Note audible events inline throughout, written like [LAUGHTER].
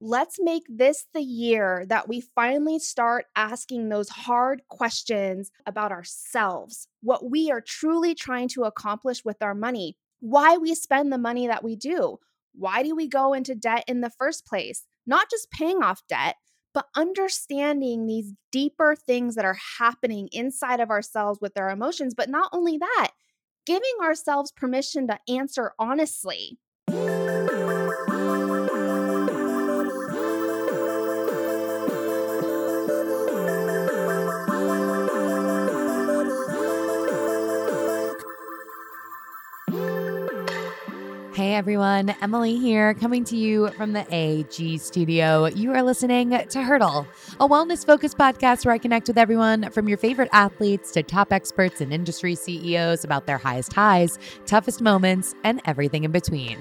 let's make this the year that we finally start asking those hard questions about ourselves, what we are truly trying to accomplish with our money, why we spend the money that we do. Why do we go into debt in the first place? Not just paying off debt, but understanding these deeper things that are happening inside of ourselves with our emotions. But not only that, giving ourselves permission to answer honestly. Everyone, Emily here, coming to you from the AG studio. You are listening to Hurdle, a wellness focused podcast where I connect with everyone from your favorite athletes to top experts and industry CEOs about their highest highs, toughest moments, and everything in between.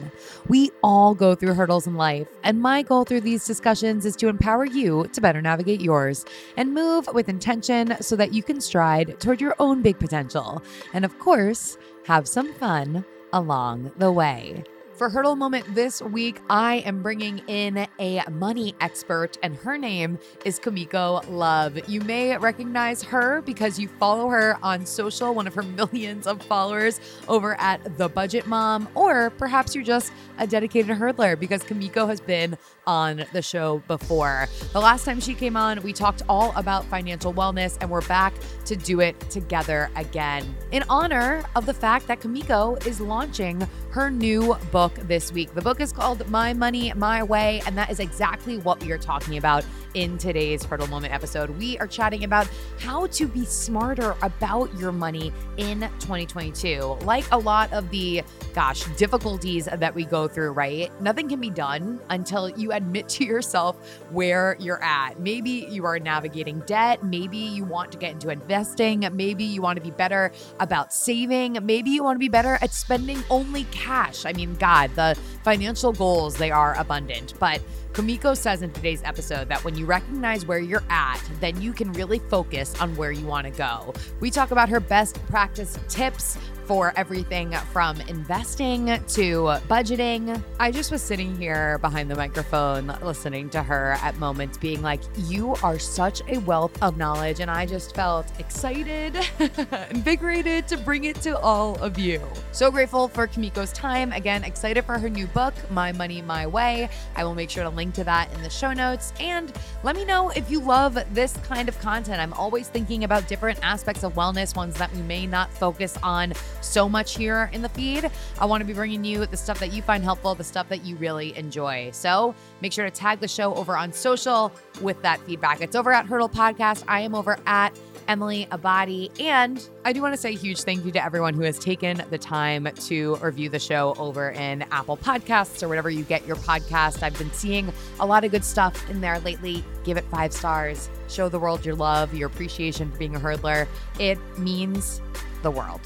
We all go through hurdles in life, and my goal through these discussions is to empower you to better navigate yours and move with intention so that you can stride toward your own big potential. And of course, have some fun along the way. For Hurdle Moment this week, I am bringing in a money expert, and her name is Kumiko Love. You may recognize her because you follow her on social, one of her [LAUGHS] millions of followers over at The Budget Mom, or perhaps you're just a dedicated hurdler because Kumiko has been on the show before. The last time she came on, we talked all about financial wellness, and we're back to do it together again in honor of the fact that Kumiko is launching her new book this week. The book is called My Money, My Way, and that is exactly what we are talking about in today's Hurdle Moment episode. We are chatting about how to be smarter about your money in 2022. Like a lot of the, gosh, difficulties that we go through, right? Nothing can be done until you admit to yourself where you're at. Maybe you are navigating debt. Maybe you want to get into investing. Maybe you want to be better about saving. Maybe you want to be better at spending only cash. I mean, God, the financial goals, they are abundant. But Kumiko says in today's episode that when you recognize where you're at, then you can really focus on where you want to go. We talk about her best practice tips for everything from investing to budgeting. I just was sitting here behind the microphone listening to her at moments being like, You are such a wealth of knowledge. And I just felt excited, [LAUGHS] invigorated to bring it to all of you. So grateful for Kumiko's time. Again, excited for her new book, My Money, My Way. I will make sure to link to that in the show notes. And let me know if you love this kind of content. I'm always thinking about different aspects of wellness, ones that we may not focus on so much here in the feed. I want to be bringing you the stuff that you find helpful, the stuff that you really enjoy. So make sure to tag the show over on social with that feedback. It's over at Hurdle Podcast. I am over at Emily Abbate. And I do want to say a huge thank you to everyone who has taken the time to review the show over in Apple Podcasts or whatever you get your podcast. I've been seeing a lot of good stuff in there lately. Give it five stars. Show the world your love, your appreciation for being a hurdler. It means the world.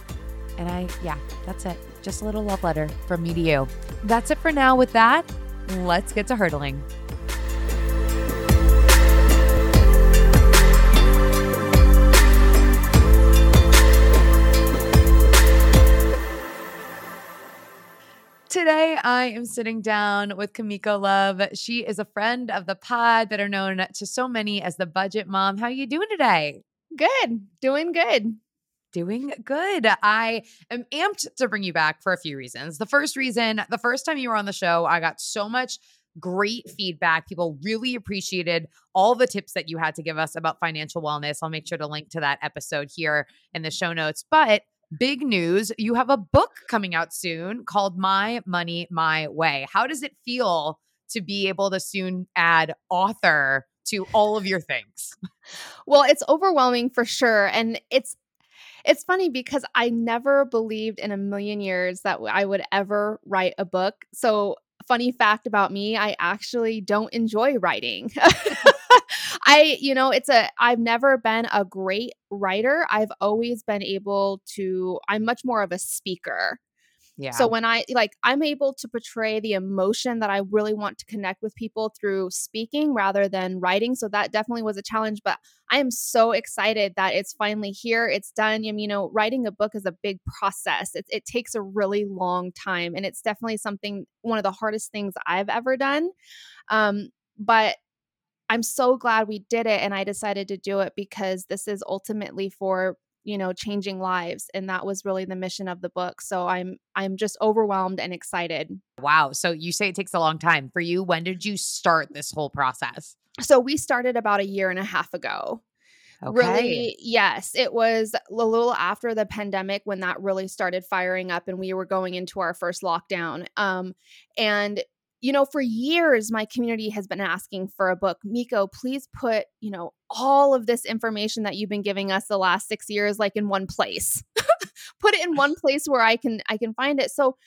And I, yeah, that's it. Just a little love letter from me to you. That's it for now. With that, let's get to hurdling. Today, I am sitting down with Kumiko Love. She is a friend of the pod, that are known to so many as the Budget Mom. How are you doing today? Good, doing good. Doing good. I am amped to bring you back for a few reasons. The first reason, the first time you were on the show, I got so much great feedback. People really appreciated all the tips that you had to give us about financial wellness. I'll make sure to link to that episode here in the show notes. But big news you have a book coming out soon called My Money, My Way. How does it feel to be able to soon add author to all of your things? Well, it's overwhelming for sure. And it's it's funny because I never believed in a million years that I would ever write a book. So, funny fact about me, I actually don't enjoy writing. [LAUGHS] I, you know, it's a, I've never been a great writer. I've always been able to, I'm much more of a speaker. Yeah. So when I like I'm able to portray the emotion that I really want to connect with people through speaking rather than writing. So that definitely was a challenge, but I am so excited that it's finally here. It's done. You know, writing a book is a big process. It, it takes a really long time, and it's definitely something one of the hardest things I've ever done. Um, but I'm so glad we did it and I decided to do it because this is ultimately for you know changing lives and that was really the mission of the book so i'm i'm just overwhelmed and excited wow so you say it takes a long time for you when did you start this whole process so we started about a year and a half ago Okay. Really, yes. It was a little after the pandemic when that really started firing up and we were going into our first lockdown. Um, and you know, for years, my community has been asking for a book. Miko, please put, you know, all of this information that you've been giving us the last six years, like in one place. [LAUGHS] put it in one [LAUGHS] place where I can I can find it. So,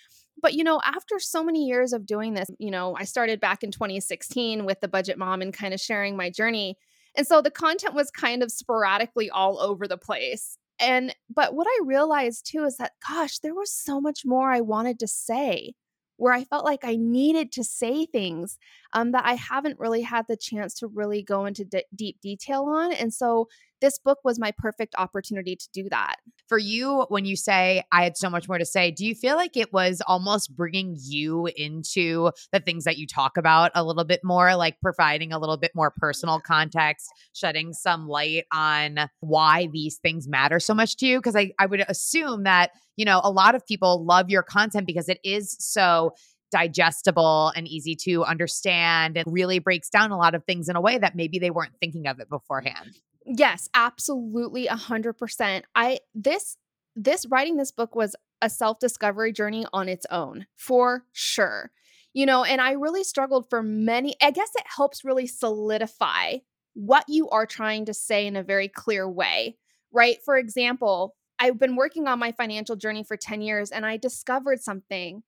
but you know, after so many years of doing this, you know, I started back in 2016 with the budget mom and kind of sharing my journey. And so the content was kind of sporadically all over the place. And but what I realized too is that gosh, there was so much more I wanted to say where I felt like I needed to say things um, that I haven't really had the chance to really go into deep detail on. And so this book was my perfect opportunity to do that. For you, when you say I had so much more to say, do you feel like it was almost bringing you into the things that you talk about a little bit more, like providing a little bit more personal context, shedding some light on why these things matter so much to you? Because I, I would assume that, you know, a lot of people love your content because it is so digestible and easy to understand and really breaks down a lot of things in a way that maybe they weren't thinking of it beforehand. Yes, absolutely 100%. I this this writing this book was a self-discovery journey on its own, for sure. You know, and I really struggled for many I guess it helps really solidify what you are trying to say in a very clear way, right? For example, I've been working on my financial journey for 10 years and I discovered something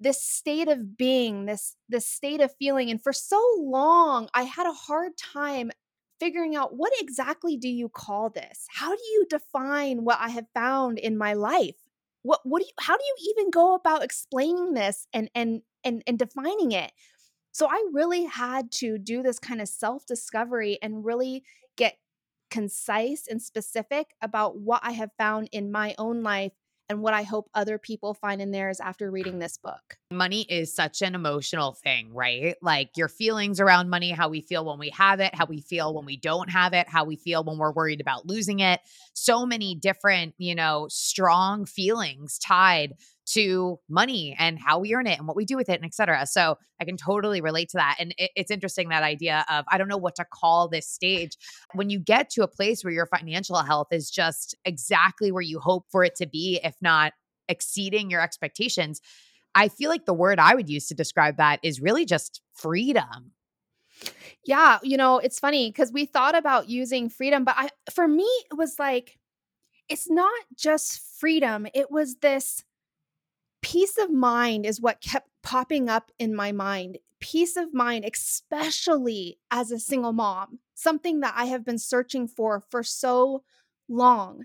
this state of being this this state of feeling and for so long i had a hard time figuring out what exactly do you call this? How do you define what I have found in my life? What what do you how do you even go about explaining this and and and and defining it? So I really had to do this kind of self-discovery and really get concise and specific about what I have found in my own life and what I hope other people find in theirs after reading this book. Money is such an emotional thing, right? Like your feelings around money, how we feel when we have it, how we feel when we don't have it, how we feel when we're worried about losing it. So many different, you know, strong feelings tied to money and how we earn it and what we do with it and et cetera. So I can totally relate to that. And it, it's interesting that idea of, I don't know what to call this stage. When you get to a place where your financial health is just exactly where you hope for it to be, if not exceeding your expectations, I feel like the word I would use to describe that is really just freedom. Yeah, you know, it's funny because we thought about using freedom, but I for me it was like it's not just freedom. It was this peace of mind is what kept popping up in my mind. Peace of mind, especially as a single mom, something that I have been searching for for so long.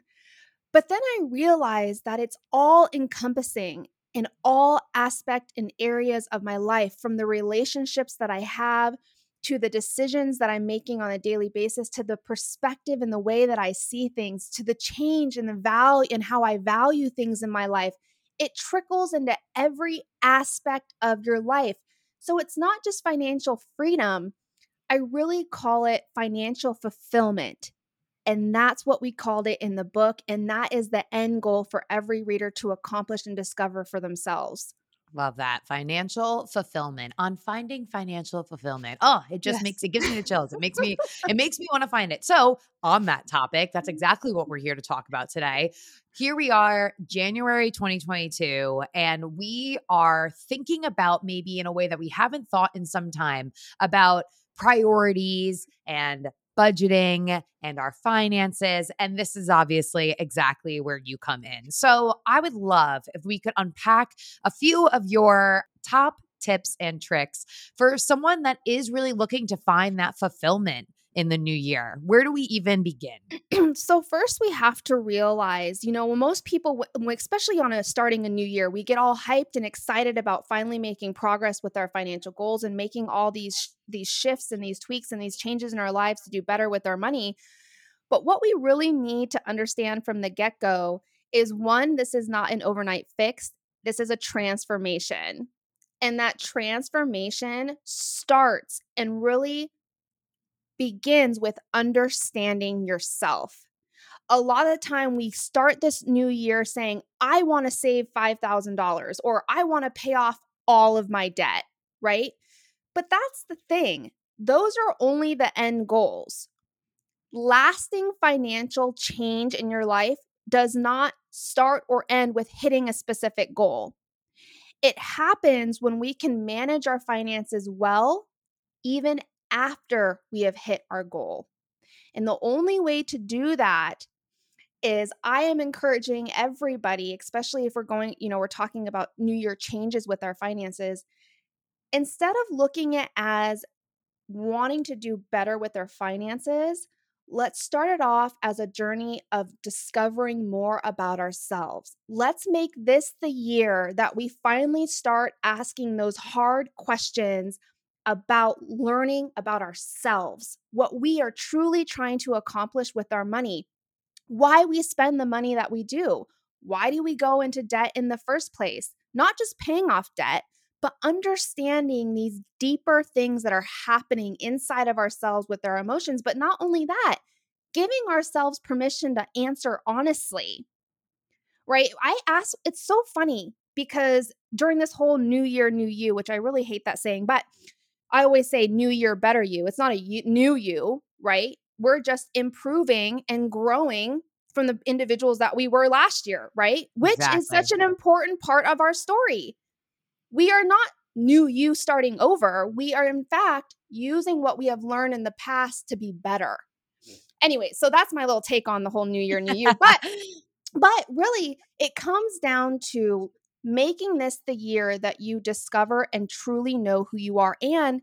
But then I realized that it's all encompassing in all aspect and areas of my life from the relationships that I have to the decisions that I'm making on a daily basis to the perspective and the way that I see things to the change and the value and how I value things in my life it trickles into every aspect of your life. So it's not just financial freedom. I really call it financial fulfillment. And that's what we called it in the book. And that is the end goal for every reader to accomplish and discover for themselves. Love that. Financial fulfillment on finding financial fulfillment. Oh, it just yes. makes it gives me the chills. It makes me [LAUGHS] it makes me want to find it. So, on that topic, that's exactly what we're here to talk about today. Here we are, January 2022, and we are thinking about maybe in a way that we haven't thought in some time about priorities and budgeting and our finances. And this is obviously exactly where you come in. So I would love if we could unpack a few of your top tips and tricks for someone that is really looking to find that fulfillment in the new year? Where do we even begin? [CLEARS THROAT] so, first, we have to realize, you know, when most people, especially on a starting a new year, we get all hyped and excited about finally making progress with our financial goals and making all these these shifts and these tweaks and these changes in our lives to do better with our money. But what we really need to understand from the get go is one, this is not an overnight fix. This is a transformation. And that transformation starts and really begins with understanding yourself. A lot of the time, we start this new year saying, I want to save $5,000 or I want to pay off all of my debt, right? But that's the thing, those are only the end goals. Lasting financial change in your life does not start or end with hitting a specific goal. It happens when we can manage our finances well, even after we have hit our goal. And the only way to do that is I am encouraging everybody, especially if we're going, you know, we're talking about New Year changes with our finances, instead of looking at as wanting to do better with their finances, let's start it off as a journey of discovering more about ourselves. Let's make this the year that we finally start asking those hard questions about learning about ourselves, what we are truly trying to accomplish with our money, why we spend the money that we do. Why do we go into debt in the first place? Not just paying off debt, but understanding these deeper things that are happening inside of ourselves with our emotions. But not only that, giving ourselves permission to answer honestly, right? I ask, it's so funny because during this whole new year, new you, which I really hate that saying, but I always say new year, better you. It's not a new you, right? We're just improving and growing from the individuals that we were last year, right? Which exactly. is such an important part of our story we are not new you starting over. We are, in fact, using what we have learned in the past to be better. Anyway, so that's my little take on the whole new year, new you. But, [LAUGHS] but really, it comes down to making this the year that you discover and truly know who you are and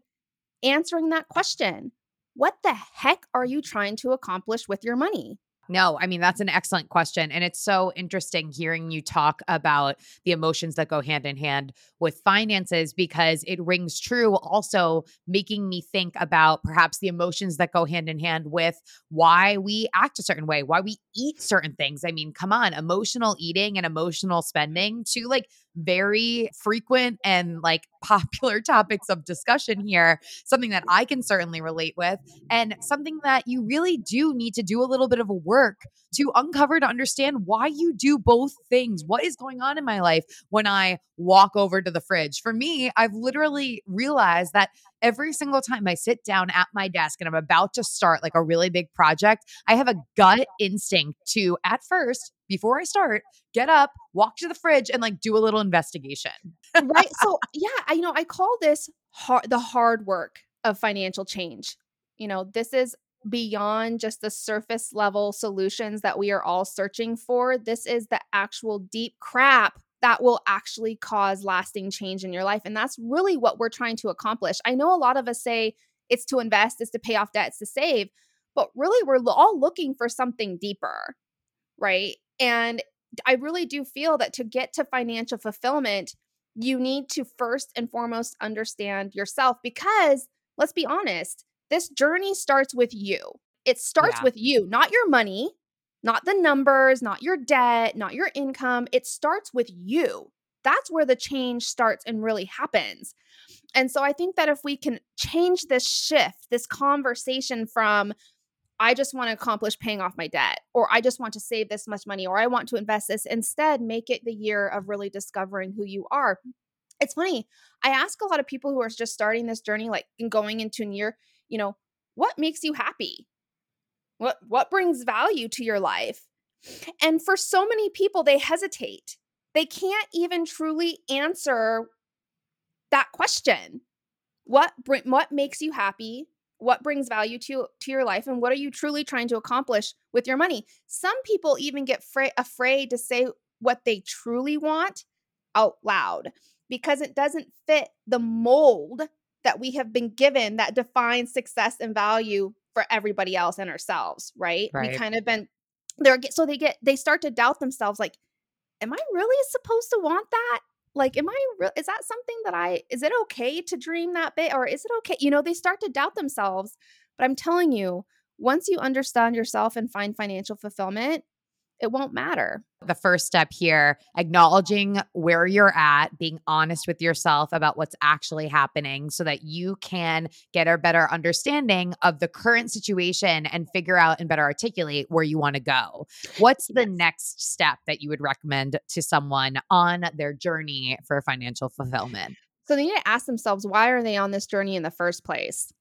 answering that question What the heck are you trying to accomplish with your money? No, I mean, that's an excellent question. And it's so interesting hearing you talk about the emotions that go hand in hand with finances because it rings true, also making me think about perhaps the emotions that go hand in hand with why we act a certain way, why we eat certain things. I mean, come on, emotional eating and emotional spending, two like very frequent and like [LAUGHS] popular topics of discussion here, something that I can certainly relate with, and something that you really do need to do a little bit of work to uncover to understand why you do both things. What is going on in my life when I walk over to the fridge? For me, I've literally realized that every single time I sit down at my desk and I'm about to start like a really big project, I have a gut instinct to, at first, before I start, get up, walk to the fridge, and like do a little investigation. right. [LAUGHS] So, yeah, I you know I call this hard, the hard work of financial change. You know, this is beyond just the surface level solutions that we are all searching for. This is the actual deep crap that will actually cause lasting change in your life. And that's really what we're trying to accomplish. I know a lot of us say it's to invest, it's to pay off debts, to save, but really we're all looking for something deeper, right? And I really do feel that to get to financial fulfillment, you need to first and foremost understand yourself because let's be honest, this journey starts with you. It starts yeah. with you, not your money, not the numbers, not your debt, not your income. It starts with you. That's where the change starts and really happens. And so I think that if we can change this shift, this conversation from, I just want to accomplish paying off my debt, or I just want to save this much money, or I want to invest this. Instead, make it the year of really discovering who you are. It's funny. I ask a lot of people who are just starting this journey, like going into a year, you know, what makes you happy? What what brings value to your life? And for so many people, they hesitate. They can't even truly answer that question. What what makes you happy? What brings value to to your life and what are you truly trying to accomplish with your money. Some people even get fra- afraid to say what they truly want out loud because it doesn't fit the mold that we have been given that defines success and value for everybody else and ourselves right, right. we kind of been they're so they get they start to doubt themselves like am i really supposed to want that like am i re- is that something that i is it okay to dream that big or is it okay you know they start to doubt themselves but i'm telling you once you understand yourself and find financial fulfillment it won't matter. The first step here, acknowledging where you're at, being honest with yourself about what's actually happening so that you can get a better understanding of the current situation and figure out and better articulate where you want to go. What's the next step that you would recommend to someone on their journey for financial fulfillment? So they need to ask themselves why are they on this journey in the first place?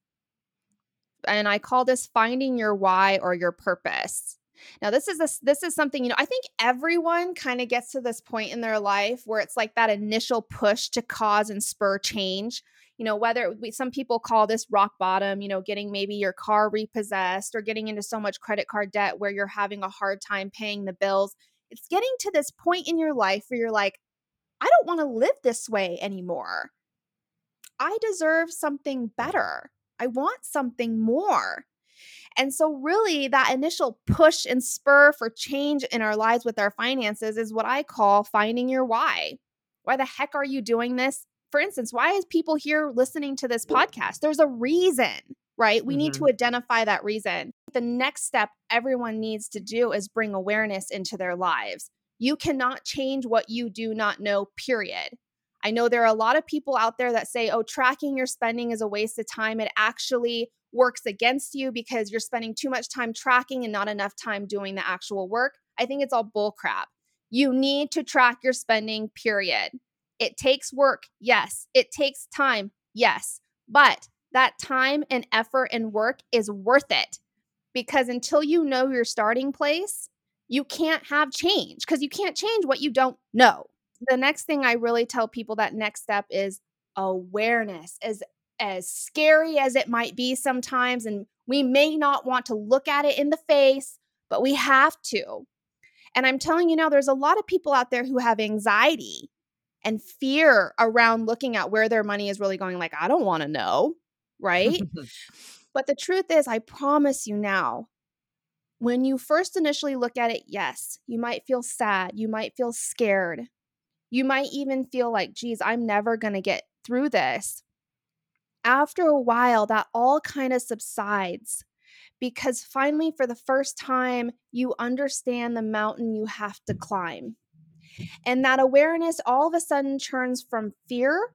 And I call this finding your why or your purpose. Now this is this this is something you know I think everyone kind of gets to this point in their life where it's like that initial push to cause and spur change. You know whether we, some people call this rock bottom, you know, getting maybe your car repossessed or getting into so much credit card debt where you're having a hard time paying the bills. It's getting to this point in your life where you're like I don't want to live this way anymore. I deserve something better. I want something more. And so, really, that initial push and spur for change in our lives with our finances is what I call finding your why. Why the heck are you doing this? For instance, why is people here listening to this podcast? There's a reason, right? We mm-hmm. need to mm-hmm. identify that reason. The next step everyone needs to do is bring awareness into their lives. You cannot change what you do not know, period. I know there are a lot of people out there that say, oh, tracking your spending is a waste of time. It actually works against you because you're spending too much time tracking and not enough time doing the actual work. I think it's all bullcrap. You need to track your spending, period. It takes work, yes. It takes time, yes. But that time and effort and work is worth it because until you know your starting place, you can't have change because you can't change what you don't know. The next thing I really tell people that next step is awareness. As as scary as it might be sometimes and we may not want to look at it in the face, but we have to. And I'm telling you now there's a lot of people out there who have anxiety and fear around looking at where their money is really going like I don't want to know, right? [LAUGHS] but the truth is I promise you now when you first initially look at it, yes, you might feel sad, you might feel scared. You might even feel like, geez, I'm never going to get through this. After a while, that all kind of subsides because finally, for the first time, you understand the mountain you have to climb. And that awareness all of a sudden turns from fear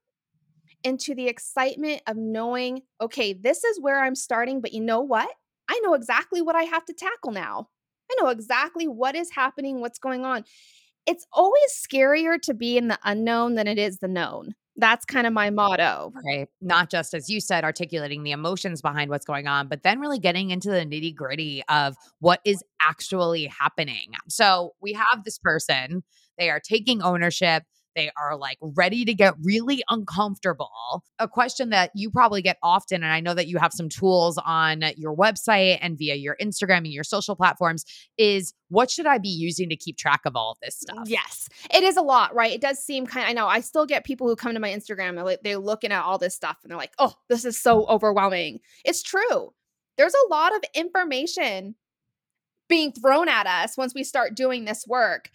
into the excitement of knowing, okay, this is where I'm starting, but you know what? I know exactly what I have to tackle now. I know exactly what is happening, what's going on. It's always scarier to be in the unknown than it is the known. That's kind of my motto. Right. Not just, as you said, articulating the emotions behind what's going on, but then really getting into the nitty gritty of what is actually happening. So we have this person, they are taking ownership they are like ready to get really uncomfortable. A question that you probably get often, and I know that you have some tools on your website and via your Instagram and your social platforms, is what should I be using to keep track of all of this stuff? Yes, it is a lot, right? It does seem kind of, I know I still get people who come to my Instagram they're looking at all this stuff and they're like, oh, this is so overwhelming. It's true. There's a lot of information being thrown at us once we start doing this work.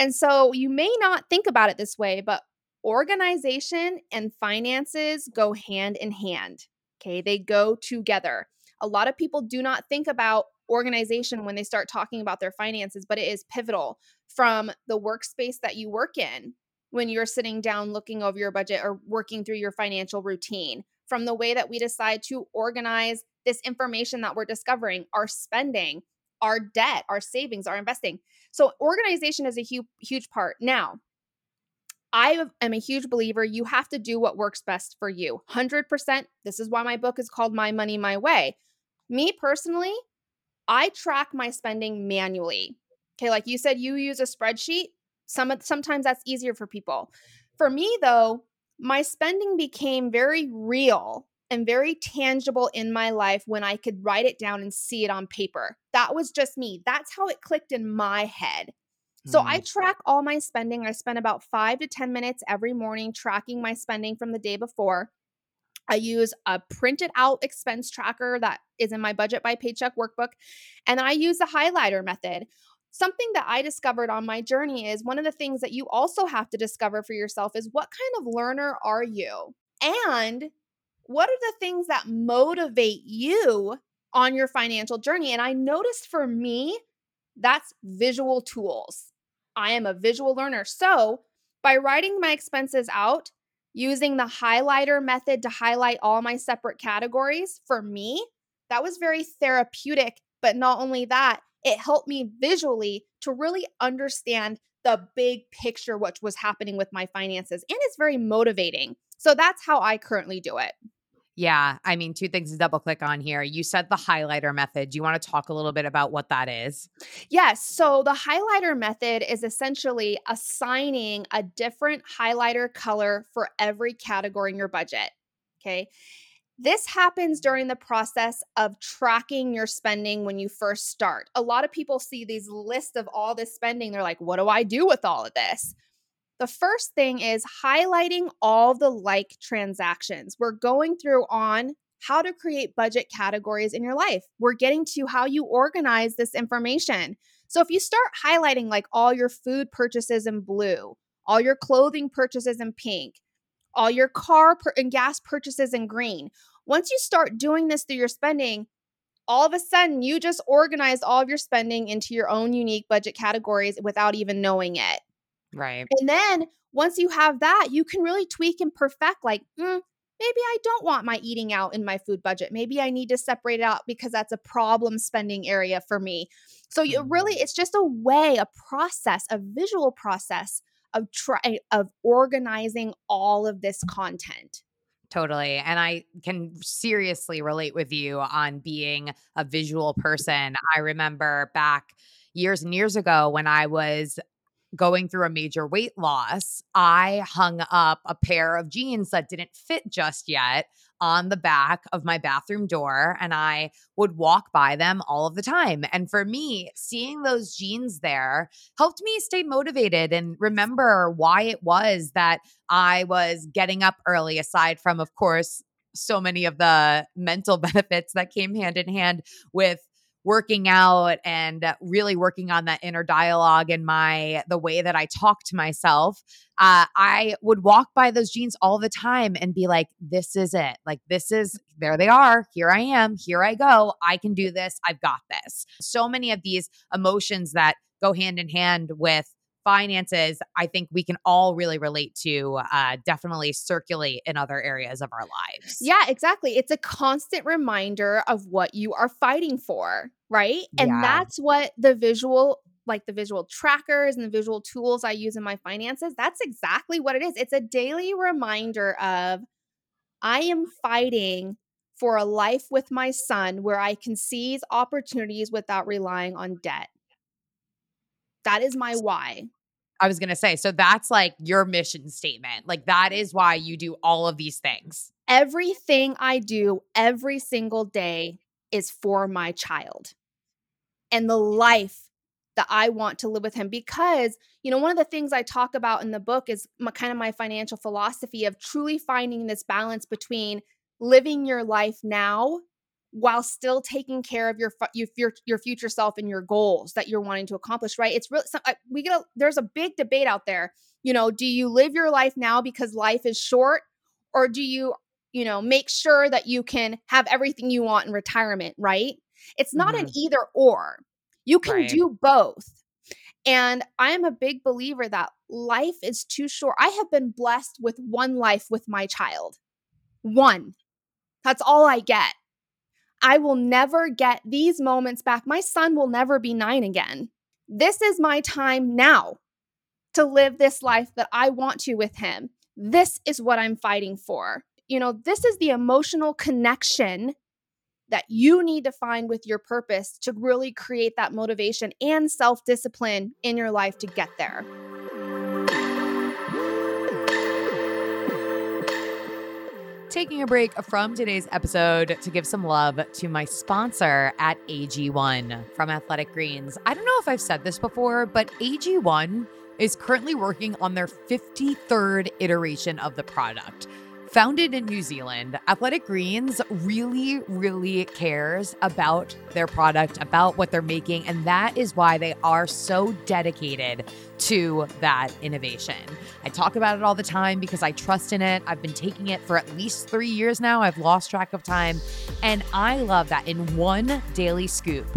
And so you may not think about it this way, but organization and finances go hand in hand. Okay, they go together. A lot of people do not think about organization when they start talking about their finances, but it is pivotal from the workspace that you work in when you're sitting down looking over your budget or working through your financial routine, from the way that we decide to organize this information that we're discovering, our spending, our debt, our savings, our investing. So organization is a huge huge part. Now, I am a huge believer you have to do what works best for you. 100%. This is why my book is called My Money My Way. Me personally, I track my spending manually. Okay, like you said you use a spreadsheet. Some sometimes that's easier for people. For me though, my spending became very real and very tangible in my life when I could write it down and see it on paper. That was just me. That's how it clicked in my head. So mm. I track all my spending. I spend about five to 10 minutes every morning tracking my spending from the day before. I use a printed out expense tracker that is in my budget by paycheck workbook, and I use the highlighter method. Something that I discovered on my journey is one of the things that you also have to discover for yourself is what kind of learner are you? And what are the things that motivate you on your financial journey? And I noticed for me, That's visual tools. I am a visual learner. So, by writing my expenses out, using the highlighter method to highlight all my separate categories, for me, that was very therapeutic. But not only that, it helped me visually to really understand the big picture, what was happening with my finances. And it's very motivating. So that's how I currently do it. Yeah. I mean, two things to double click on here. You said the highlighter method. Do you want to talk a little bit about what that is? Yes. So, the highlighter method is essentially assigning a different highlighter color for every category in your budget. Okay. This happens during the process of tracking your spending when you first start. A lot of people see these lists of all this spending. They're like, what do I do with all of this? The first thing is highlighting all the like transactions. We're going through on how to create budget categories in your life. We're getting to how you organize this information. So if you start highlighting like all your food purchases in blue, all your clothing purchases in pink, all your car per- and gas purchases in green, once you start doing this through your spending, all of a sudden you just organized all of your spending into your own unique budget categories without even knowing it. Right. And then once you have that, you can really tweak and perfect like, mm, maybe I don't want my eating out in my food budget. Maybe I need to separate it out because that's a problem spending area for me. So you really mm. it's just a way, a process, a visual process of try of organizing all of this content. Totally. And I can seriously relate with you on being a visual person. I remember back years and years ago when I was going through a major weight loss, I hung up a pair of jeans that didn't fit just yet on the back of my bathroom door and I would walk by them all of the time. And for me, seeing those jeans there helped me stay motivated and remember why it was that I was getting up early, aside from, of course, so many of the mental [LAUGHS] benefits that came hand in hand with working out and really working on that inner dialogue and my the way that I talk to myself, uh, I would walk by those jeans all the time and be like, "This is it. Like this is there. They are. Here I am. Here I go. I can do this. I've got this." So many of these emotions that go hand in hand with finances, I think we can all really relate to, uh, definitely circulate in other areas of our lives. Yeah, exactly. It's a constant reminder of what you are fighting for, right? And yeah. that's what the visual like the visual trackers and the visual tools I use in my finances, that's exactly what it is. It's a daily reminder of I am fighting for a life with my son where I can seize opportunities without relying on debt. That is my why. I was going to say, so that's like your mission statement. Like that is why you do all of these things. Everything I do every single day is for my child and the life that I want to live with him. Because, you know, one of the things I talk about in the book is my, kind of my financial philosophy of truly finding this balance between living your life now while still taking care of your your your future self and your goals that you're wanting to accomplish right it's really we get a, there's a big debate out there you know do you live your life now because life is short or do you you know make sure that you can have everything you want in retirement right it's not mm-hmm. an either or you can right. do both and i am a big believer that life is too short i have been blessed with one life with my child one that's all i get I will never get these moments back. My son will never be nine again. This is my time now to live this life that I want to with him. This is what I'm fighting for. You know, this is the emotional connection that you need to find with your purpose to really create that motivation and self discipline in your life to get there. Taking a break from today's episode to give some love to my sponsor at AG1 from Athletic Greens. I don't know if I've said this before, but AG1 is currently working on their 53rd iteration of the product. Founded in New Zealand, Athletic Greens really, really cares about their product, about what they're making, and that is why they are so dedicated to that innovation. I talk about it all the time because I trust in it. I've been taking it for at least three years now. I've lost track of time. And I love that in one daily scoop,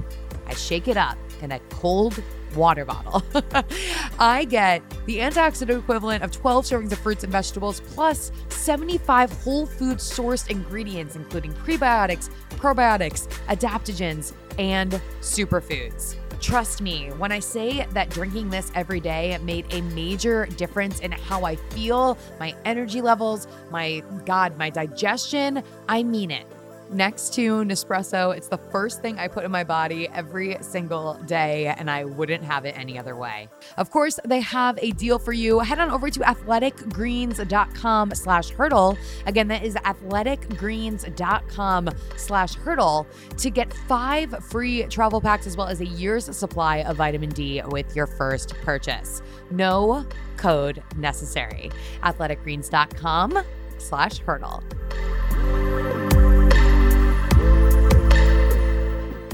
I shake it up in a cold water bottle. [LAUGHS] I get the antioxidant equivalent of 12 servings of fruits and vegetables, plus 75 whole food sourced ingredients, including prebiotics, probiotics, adaptogens, and superfoods. Trust me when I say that drinking this every day made a major difference in how I feel, my energy levels, my God, my digestion. I mean it next to Nespresso. It's the first thing I put in my body every single day, and I wouldn't have it any other way. Of course, they have a deal for you. Head on over to athleticgreens.com slash hurdle. Again, that is athleticgreens.com slash hurdle to get five free travel packs as well as a year's supply of vitamin D with your first purchase. No code necessary. athleticgreens.com slash hurdle.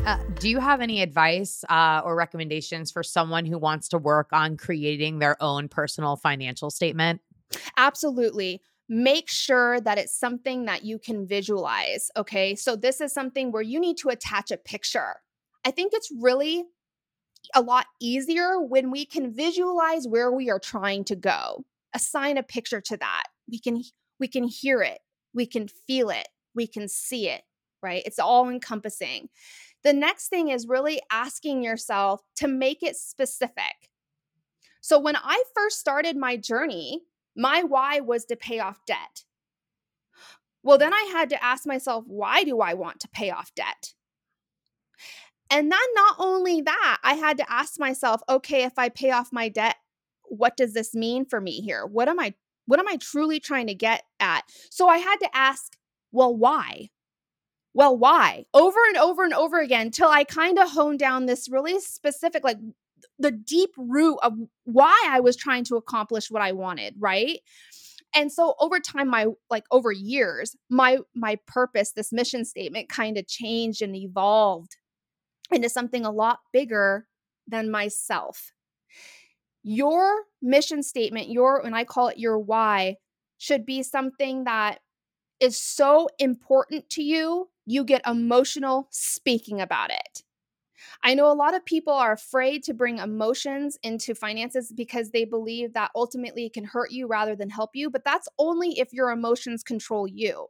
Uh, do you have any advice uh, or recommendations for someone who wants to work on creating their own personal financial statement? Absolutely. Make sure that it's something that you can visualize. Okay. So, this is something where you need to attach a picture. I think it's really a lot easier when we can visualize where we are trying to go assign a picture to that we can we can hear it we can feel it we can see it right it's all encompassing the next thing is really asking yourself to make it specific. So when I first started my journey, my why was to pay off debt. Well, then I had to ask myself, why do I want to pay off debt? And then not only that, I had to ask myself, okay, if I pay off my debt, what does this mean for me here? What am I what am I truly trying to get at? So I had to ask, well, why? Well, why? Over and over and over again till I kind of honed down this really specific, like the deep root of why I was trying to accomplish what I wanted, right? And so over time my like over years, my my purpose, this mission statement kind of changed and evolved into something a lot bigger than myself. Your mission statement, your and I call it your why, should be something that is so important to you you get emotional speaking about it. I know a lot of people are afraid to bring emotions into finances because they believe that ultimately it can hurt you rather than help you, but that's only if your emotions control you.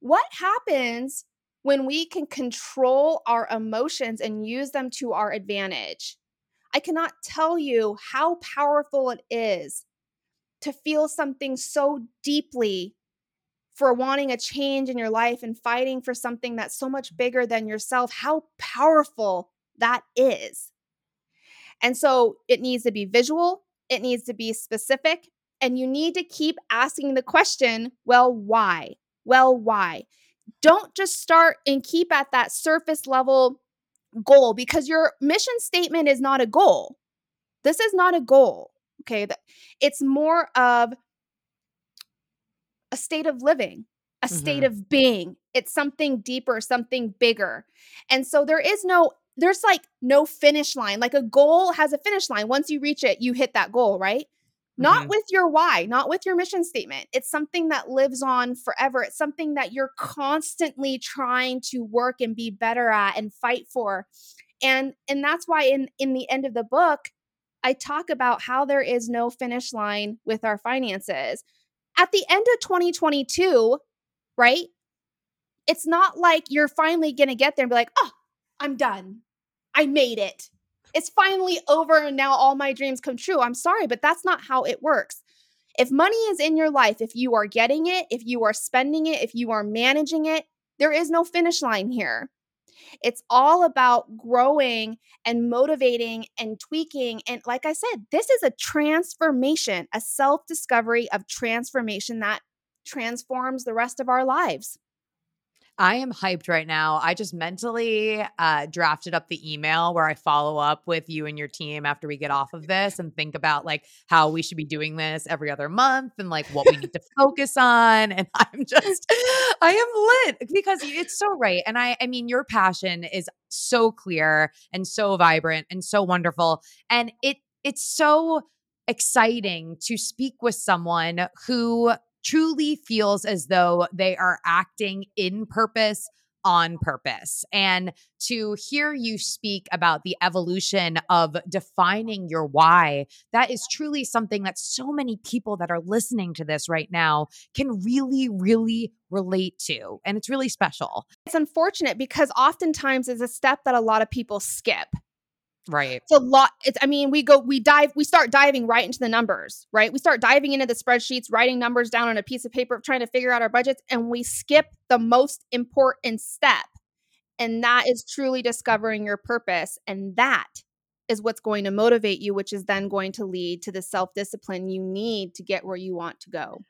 What happens when we can control our emotions and use them to our advantage? I cannot tell you how powerful it is to feel something so deeply for wanting a change in your life and fighting for something that's so much bigger than yourself, how powerful that is. And so it needs to be visual, it needs to be specific, and you need to keep asking the question, well, why? Well, why? Don't just start and keep at that surface level goal because your mission statement is not a goal. This is not a goal. Okay. It's more of a state of living, a mm-hmm. state of being. It's something deeper, something bigger. And so there is no there's like no finish line. Like a goal has a finish line. Once you reach it, you hit that goal, right? Mm-hmm. Not with your why, not with your mission statement. It's something that lives on forever. It's something that you're constantly trying to work and be better at and fight for. And and that's why in in the end of the book, I talk about how there is no finish line with our finances at the end of 2022, right? It's not like you're finally going to get there and be like, oh, I'm done. I made it. It's finally over and now all my dreams come true. I'm sorry, but that's not how it works. If money is in your life, if you are getting it, if you are spending it, if you are managing it, there is no finish line here. It's all about growing and motivating and tweaking. And like I said, this is a transformation, a self discovery of transformation that transforms the rest of our lives. I am hyped right now. I just mentally uh, drafted up the email where I follow up with you and your team after we get off of this and think about like how we should be doing this every other month and like what we need to focus on. And [LAUGHS] I'm just, I am lit because it's so right. And I, I mean, your passion is so clear and so vibrant and so wonderful. And it, it's so exciting to speak with someone who truly feels as though they are acting in purpose on purpose. And to hear you speak about the evolution of defining your why, that is truly something that so many people that are listening to this right now can really, really relate to. And it's really special. It's unfortunate because oftentimes it's a step that a lot of people skip. Right. It's a lot. It's, I mean, we go, we dive, we start diving right into the numbers, right? We start diving into the spreadsheets, writing numbers down on a piece of paper, trying to figure out our budgets, and we skip the most important step. And that is truly discovering your purpose. And that is what's going to motivate you, which is then going to lead to the self discipline you need to get where you want to go.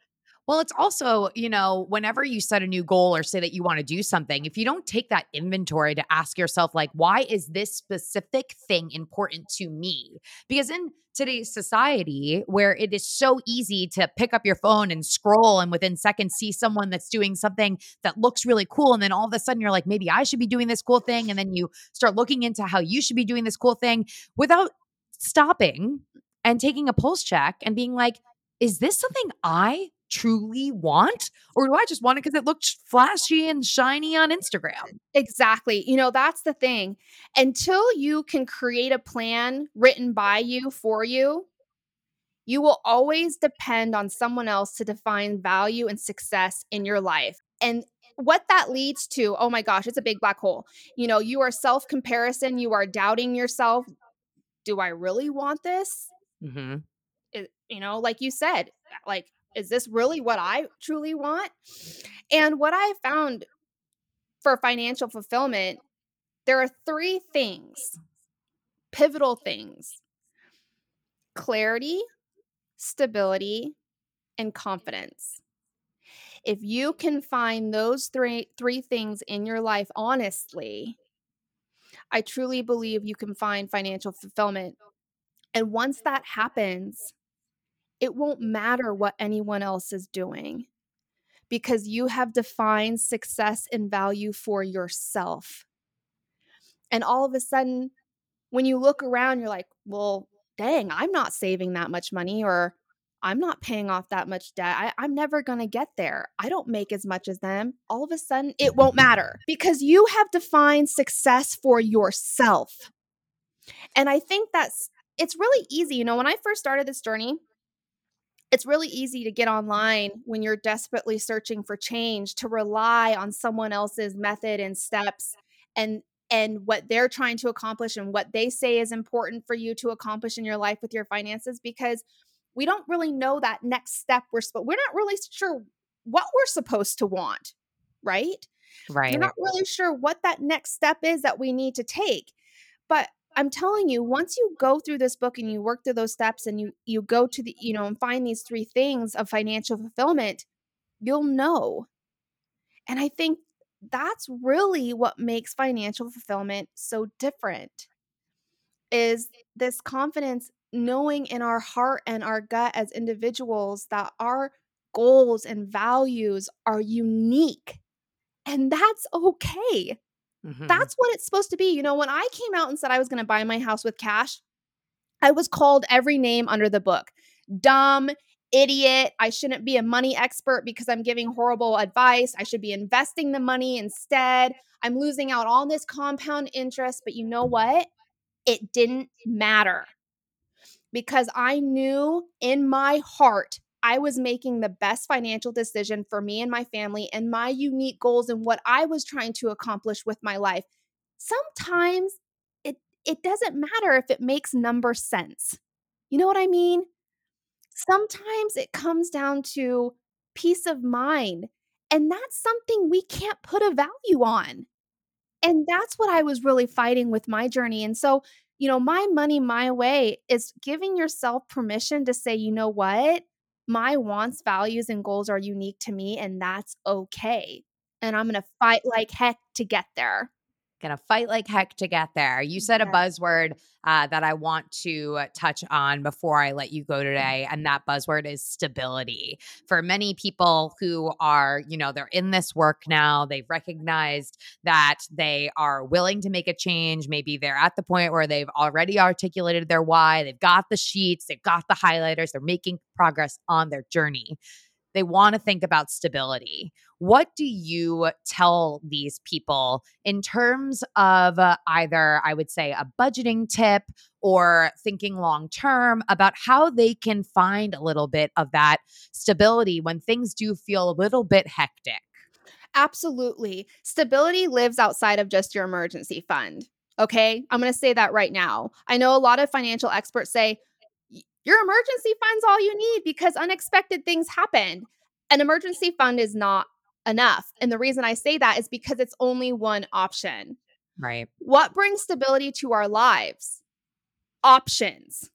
Well, it's also, you know, whenever you set a new goal or say that you want to do something, if you don't take that inventory to ask yourself, like, why is this specific thing important to me? Because in today's society, where it is so easy to pick up your phone and scroll and within seconds see someone that's doing something that looks really cool. And then all of a sudden you're like, maybe I should be doing this cool thing. And then you start looking into how you should be doing this cool thing without stopping and taking a pulse check and being like, is this something I truly want? Or do I just want it because it looked flashy and shiny on Instagram? Exactly. You know, that's the thing. Until you can create a plan written by you for you, you will always depend on someone else to define value and success in your life. And what that leads to, oh my gosh, it's a big black hole. You know, you are self comparison, you are doubting yourself. Do I really want this? Mm-hmm. It, you know, like you said, like is this really what I truly want? And what I found for financial fulfillment, there are three things, pivotal things clarity, stability, and confidence. If you can find those three three things in your life honestly, I truly believe you can find financial fulfillment. And once that happens, it won't matter what anyone else is doing because you have defined success and value for yourself. And all of a sudden, when you look around, you're like, well, dang, I'm not saving that much money or I'm not paying off that much debt. I, am never going to get there. I don't make as much as them. All of a sudden, it won't matter because you have defined success for yourself. And I think that's, it's really easy. You know, when I first started this journey, it's really easy to get online when you're desperately searching for change to rely on someone else's method and steps and and what they're trying to accomplish and what they say is important for you to accomplish in your life with your finances because we don't really know that next step we're but we're not really sure what we're supposed to want right? Right. we're not really sure what that next step is that we need to take but I'm telling you, once you go through this book and you work through those steps and you you go to the, you know, and find these three things of financial fulfillment, you'll know. And I think that's really what makes financial fulfillment so different is this confidence knowing in our heart and our gut as individuals that our goals and values are unique. And that's okay. Mm-hmm. That's what it's supposed to be. You know, when I came out and said I was going to buy my house with cash, I was called every name under the book dumb, idiot. I shouldn't be a money expert because I'm giving horrible advice. I should be investing the money instead. I'm losing out on this compound interest. But you know what? It didn't matter because I knew in my heart I was making the best financial decision for me and my family and my unique goals and what I was trying to accomplish with my life. Sometimes it it doesn't matter if it makes number sense. You know what I mean? Sometimes it comes down to peace of mind, and that's something we can't put a value on. And that's what I was really fighting with my journey. And so, you know, my money my way is giving yourself permission to say, you know what? My wants, values, and goals are unique to me, and that's okay. And I'm going to fight like heck to get there. Gonna fight like heck to get there. You said a buzzword uh, that I want to touch on before I let you go mm-hmm. today, and that buzzword is stability. For many people who are, you know, they're in this work now, they've recognized that they are willing to make a change. Maybe they're at the point where they've already articulated their why, they've got the sheets, they've got the highlighters, they're making progress on their journey. They want to think about stability. What do you tell these people in terms of uh, either, I would say, a budgeting tip or thinking long term about how they can find a little bit of that stability when things do feel a little bit hectic? Absolutely. Stability lives outside of just your emergency fund. Okay. I'm going to say that right now. I know a lot of financial experts say your emergency fund's all you need because unexpected things happen. An emergency fund is not enough. And the reason I say that is because it's only one option. Right. What brings stability to our lives? Options.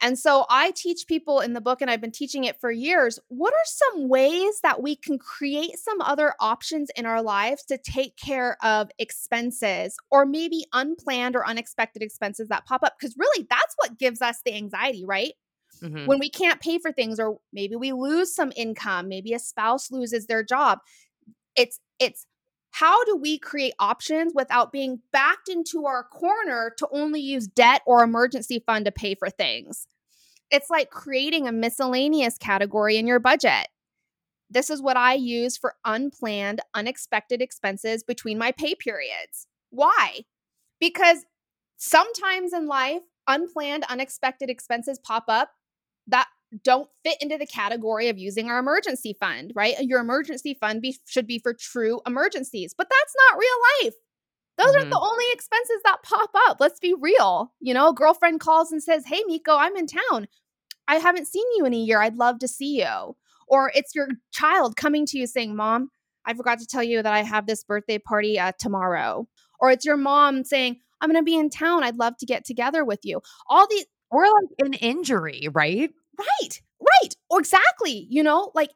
And so I teach people in the book, and I've been teaching it for years. What are some ways that we can create some other options in our lives to take care of expenses or maybe unplanned or unexpected expenses that pop up? Because really, that's what gives us the anxiety, right? Mm-hmm. When we can't pay for things, or maybe we lose some income, maybe a spouse loses their job. It's, it's, how do we create options without being backed into our corner to only use debt or emergency fund to pay for things? It's like creating a miscellaneous category in your budget. This is what I use for unplanned, unexpected expenses between my pay periods. Why? Because sometimes in life, unplanned, unexpected expenses pop up that don't fit into the category of using our emergency fund, right? Your emergency fund be, should be for true emergencies, but that's not real life. Those mm-hmm. aren't the only expenses that pop up. Let's be real. You know, a girlfriend calls and says, Hey, Miko, I'm in town. I haven't seen you in a year. I'd love to see you. Or it's your child coming to you saying, Mom, I forgot to tell you that I have this birthday party uh, tomorrow. Or it's your mom saying, I'm going to be in town. I'd love to get together with you. All these, or like an injury, right? Right, right. Or exactly, you know, like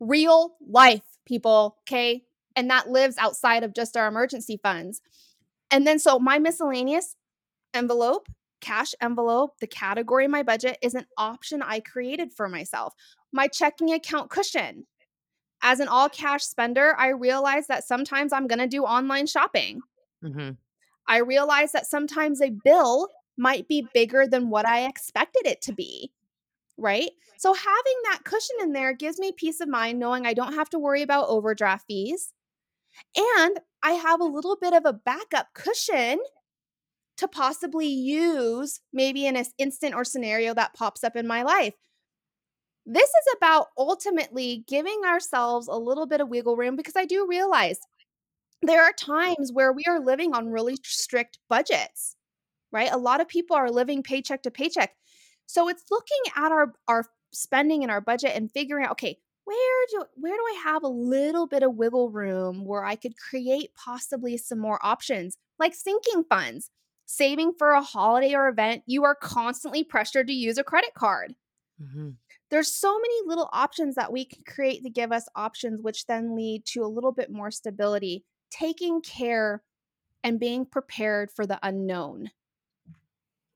real life people, okay? And that lives outside of just our emergency funds. And then so my miscellaneous envelope, cash envelope, the category in my budget is an option I created for myself. My checking account cushion. As an all cash spender, I realize that sometimes I'm going to do online shopping. Mm-hmm. I realize that sometimes a bill might be bigger than what I expected it to be right? So having that cushion in there gives me peace of mind knowing I don't have to worry about overdraft fees. And I have a little bit of a backup cushion to possibly use maybe in an instant or scenario that pops up in my life. This is about ultimately giving ourselves a little bit of wiggle room because I do realize there are times where we are living on really strict budgets, right? A lot of people are living paycheck to paycheck. So it's looking at our our spending and our budget and figuring out okay, where do where do I have a little bit of wiggle room where I could create possibly some more options like sinking funds, saving for a holiday or event, you are constantly pressured to use a credit card. Mm-hmm. There's so many little options that we can create to give us options, which then lead to a little bit more stability, taking care and being prepared for the unknown.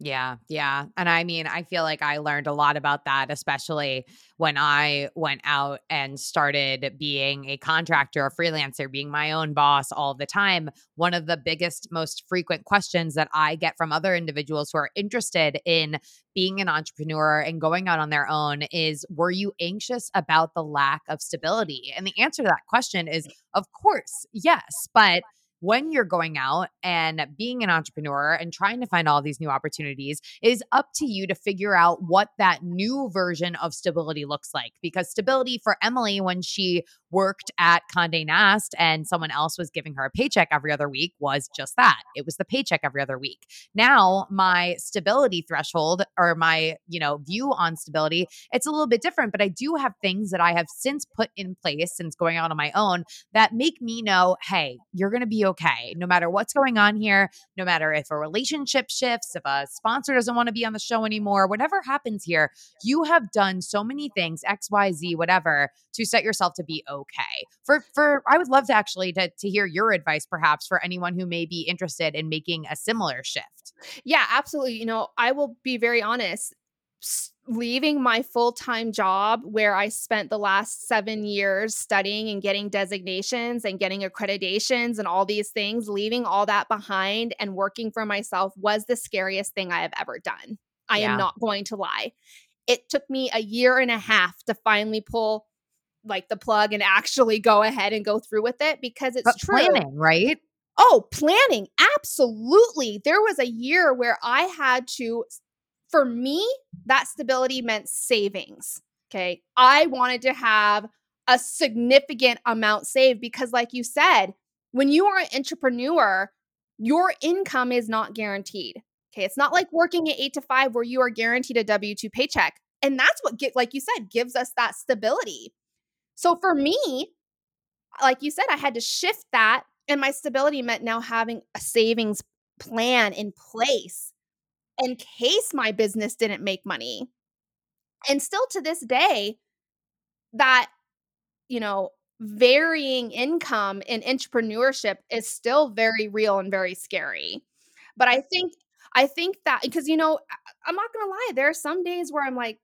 Yeah, yeah. And I mean, I feel like I learned a lot about that, especially when I went out and started being a contractor, a freelancer, being my own boss all the time. One of the biggest, most frequent questions that I get from other individuals who are interested in being an entrepreneur and going out on their own is Were you anxious about the lack of stability? And the answer to that question is, of course, yes. But when you're going out and being an entrepreneur and trying to find all these new opportunities is up to you to figure out what that new version of stability looks like. Because stability for Emily, when she worked at Conde Nast and someone else was giving her a paycheck every other week, was just that it was the paycheck every other week. Now, my stability threshold or my, you know, view on stability, it's a little bit different, but I do have things that I have since put in place since going out on my own that make me know, hey, you're going to be okay okay. No matter what's going on here, no matter if a relationship shifts, if a sponsor doesn't want to be on the show anymore, whatever happens here, you have done so many things, XYZ, whatever, to set yourself to be okay. For for I would love to actually to, to hear your advice perhaps for anyone who may be interested in making a similar shift. Yeah, absolutely. You know, I will be very honest leaving my full time job where I spent the last seven years studying and getting designations and getting accreditations and all these things, leaving all that behind and working for myself was the scariest thing I have ever done. I yeah. am not going to lie. It took me a year and a half to finally pull like the plug and actually go ahead and go through with it because it's but true. planning, right? Oh, planning. Absolutely. There was a year where I had to, for me, that stability meant savings. Okay. I wanted to have a significant amount saved because, like you said, when you are an entrepreneur, your income is not guaranteed. Okay. It's not like working at eight to five where you are guaranteed a W 2 paycheck. And that's what, like you said, gives us that stability. So for me, like you said, I had to shift that. And my stability meant now having a savings plan in place in case my business didn't make money. And still to this day, that, you know, varying income in entrepreneurship is still very real and very scary. But I think I think that because you know, I'm not gonna lie, there are some days where I'm like,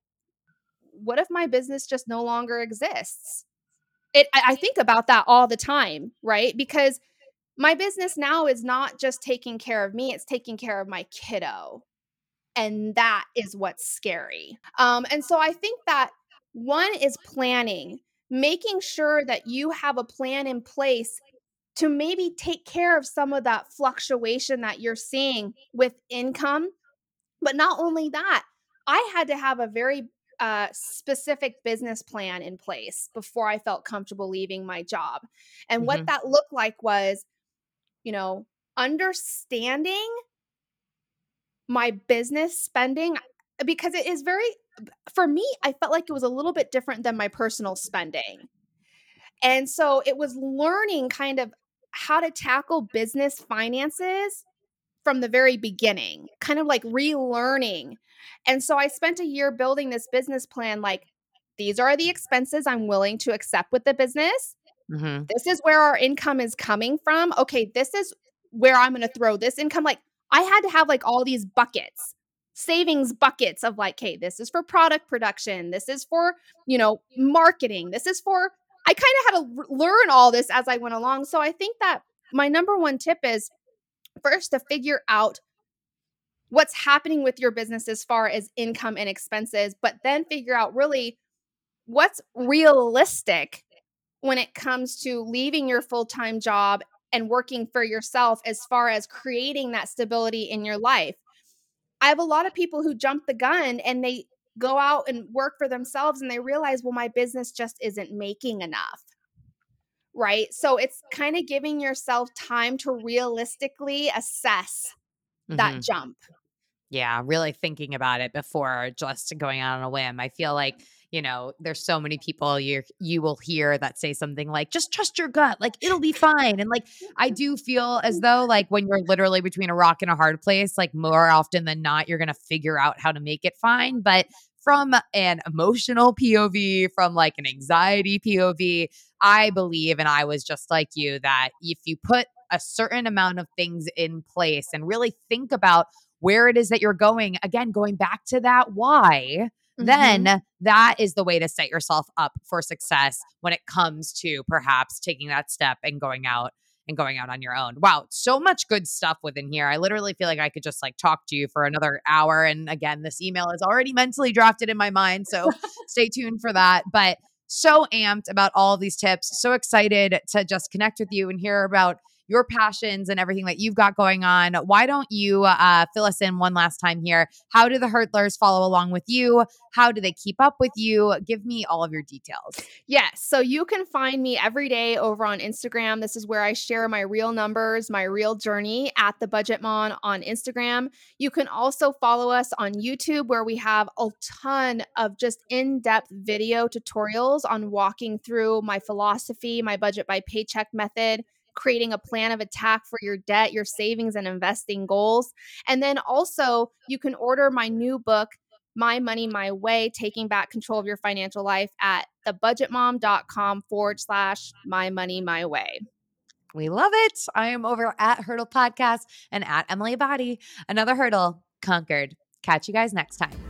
what if my business just no longer exists? It I think about that all the time, right? Because my business now is not just taking care of me, it's taking care of my kiddo. And that is what's scary. Um, and so I think that one is planning, making sure that you have a plan in place to maybe take care of some of that fluctuation that you're seeing with income. But not only that, I had to have a very uh, specific business plan in place before I felt comfortable leaving my job. And mm-hmm. what that looked like was, you know, understanding my business spending because it is very for me i felt like it was a little bit different than my personal spending. And so it was learning kind of how to tackle business finances from the very beginning kind of like relearning. And so i spent a year building this business plan like these are the expenses i'm willing to accept with the business. Mm-hmm. this is where our income is coming from. Okay this is where i'm going to throw this income like I had to have like all these buckets, savings buckets of like, hey, this is for product production. This is for, you know, marketing. This is for, I kind of had to learn all this as I went along. So I think that my number one tip is first to figure out what's happening with your business as far as income and expenses, but then figure out really what's realistic when it comes to leaving your full time job and working for yourself as far as creating that stability in your life. I have a lot of people who jump the gun and they go out and work for themselves and they realize, well, my business just isn't making enough. Right. So it's kind of giving yourself time to realistically assess mm-hmm. that jump. Yeah. Really thinking about it before just going out on a whim. I feel like you know, there's so many people you you will hear that say something like, just trust your gut, like it'll be fine. And like [LAUGHS] I do feel as mm-hmm. though like when you're literally between a rock and a hard place, like more often than not, you're gonna figure out how to make it fine. But from an emotional POV, from like an anxiety POV, I believe, and I was just like you, that if you put a certain amount of things in place and really think about where it is that you're going, again, going back to that why, mm-hmm. then that is the way to set yourself up for success when it comes to perhaps taking that step and going out and going out on your own. Wow, so much good stuff within here. I literally feel like I could just like talk to you for another hour. And again, this email is already mentally drafted in my mind. So [LAUGHS] stay tuned for that. But so amped about all these tips. So excited to just connect with you and hear about your passions and everything that you've got going on. Why don't you uh, fill us in one last time here? How do the Hurdlers follow along with you? How do they keep up with you? Give me all of your details. Yes. So you can find me every day over on Instagram. This is where I share my real numbers, my real journey at the Budget Mom on Instagram. You can also follow us on YouTube where we have a ton of just in depth video tutorials on walking through my philosophy, my budget by paycheck method creating a plan of attack for your debt, your savings, and investing goals. And then also, you can order my new book, My Money My Way Taking Back Control of Your Financial Life at thebudgetmom.com forward slash My Money My Way. We love it. I am over at Hurdle Podcast and at Emily Abbate. Another hurdle conquered. Catch you guys next time.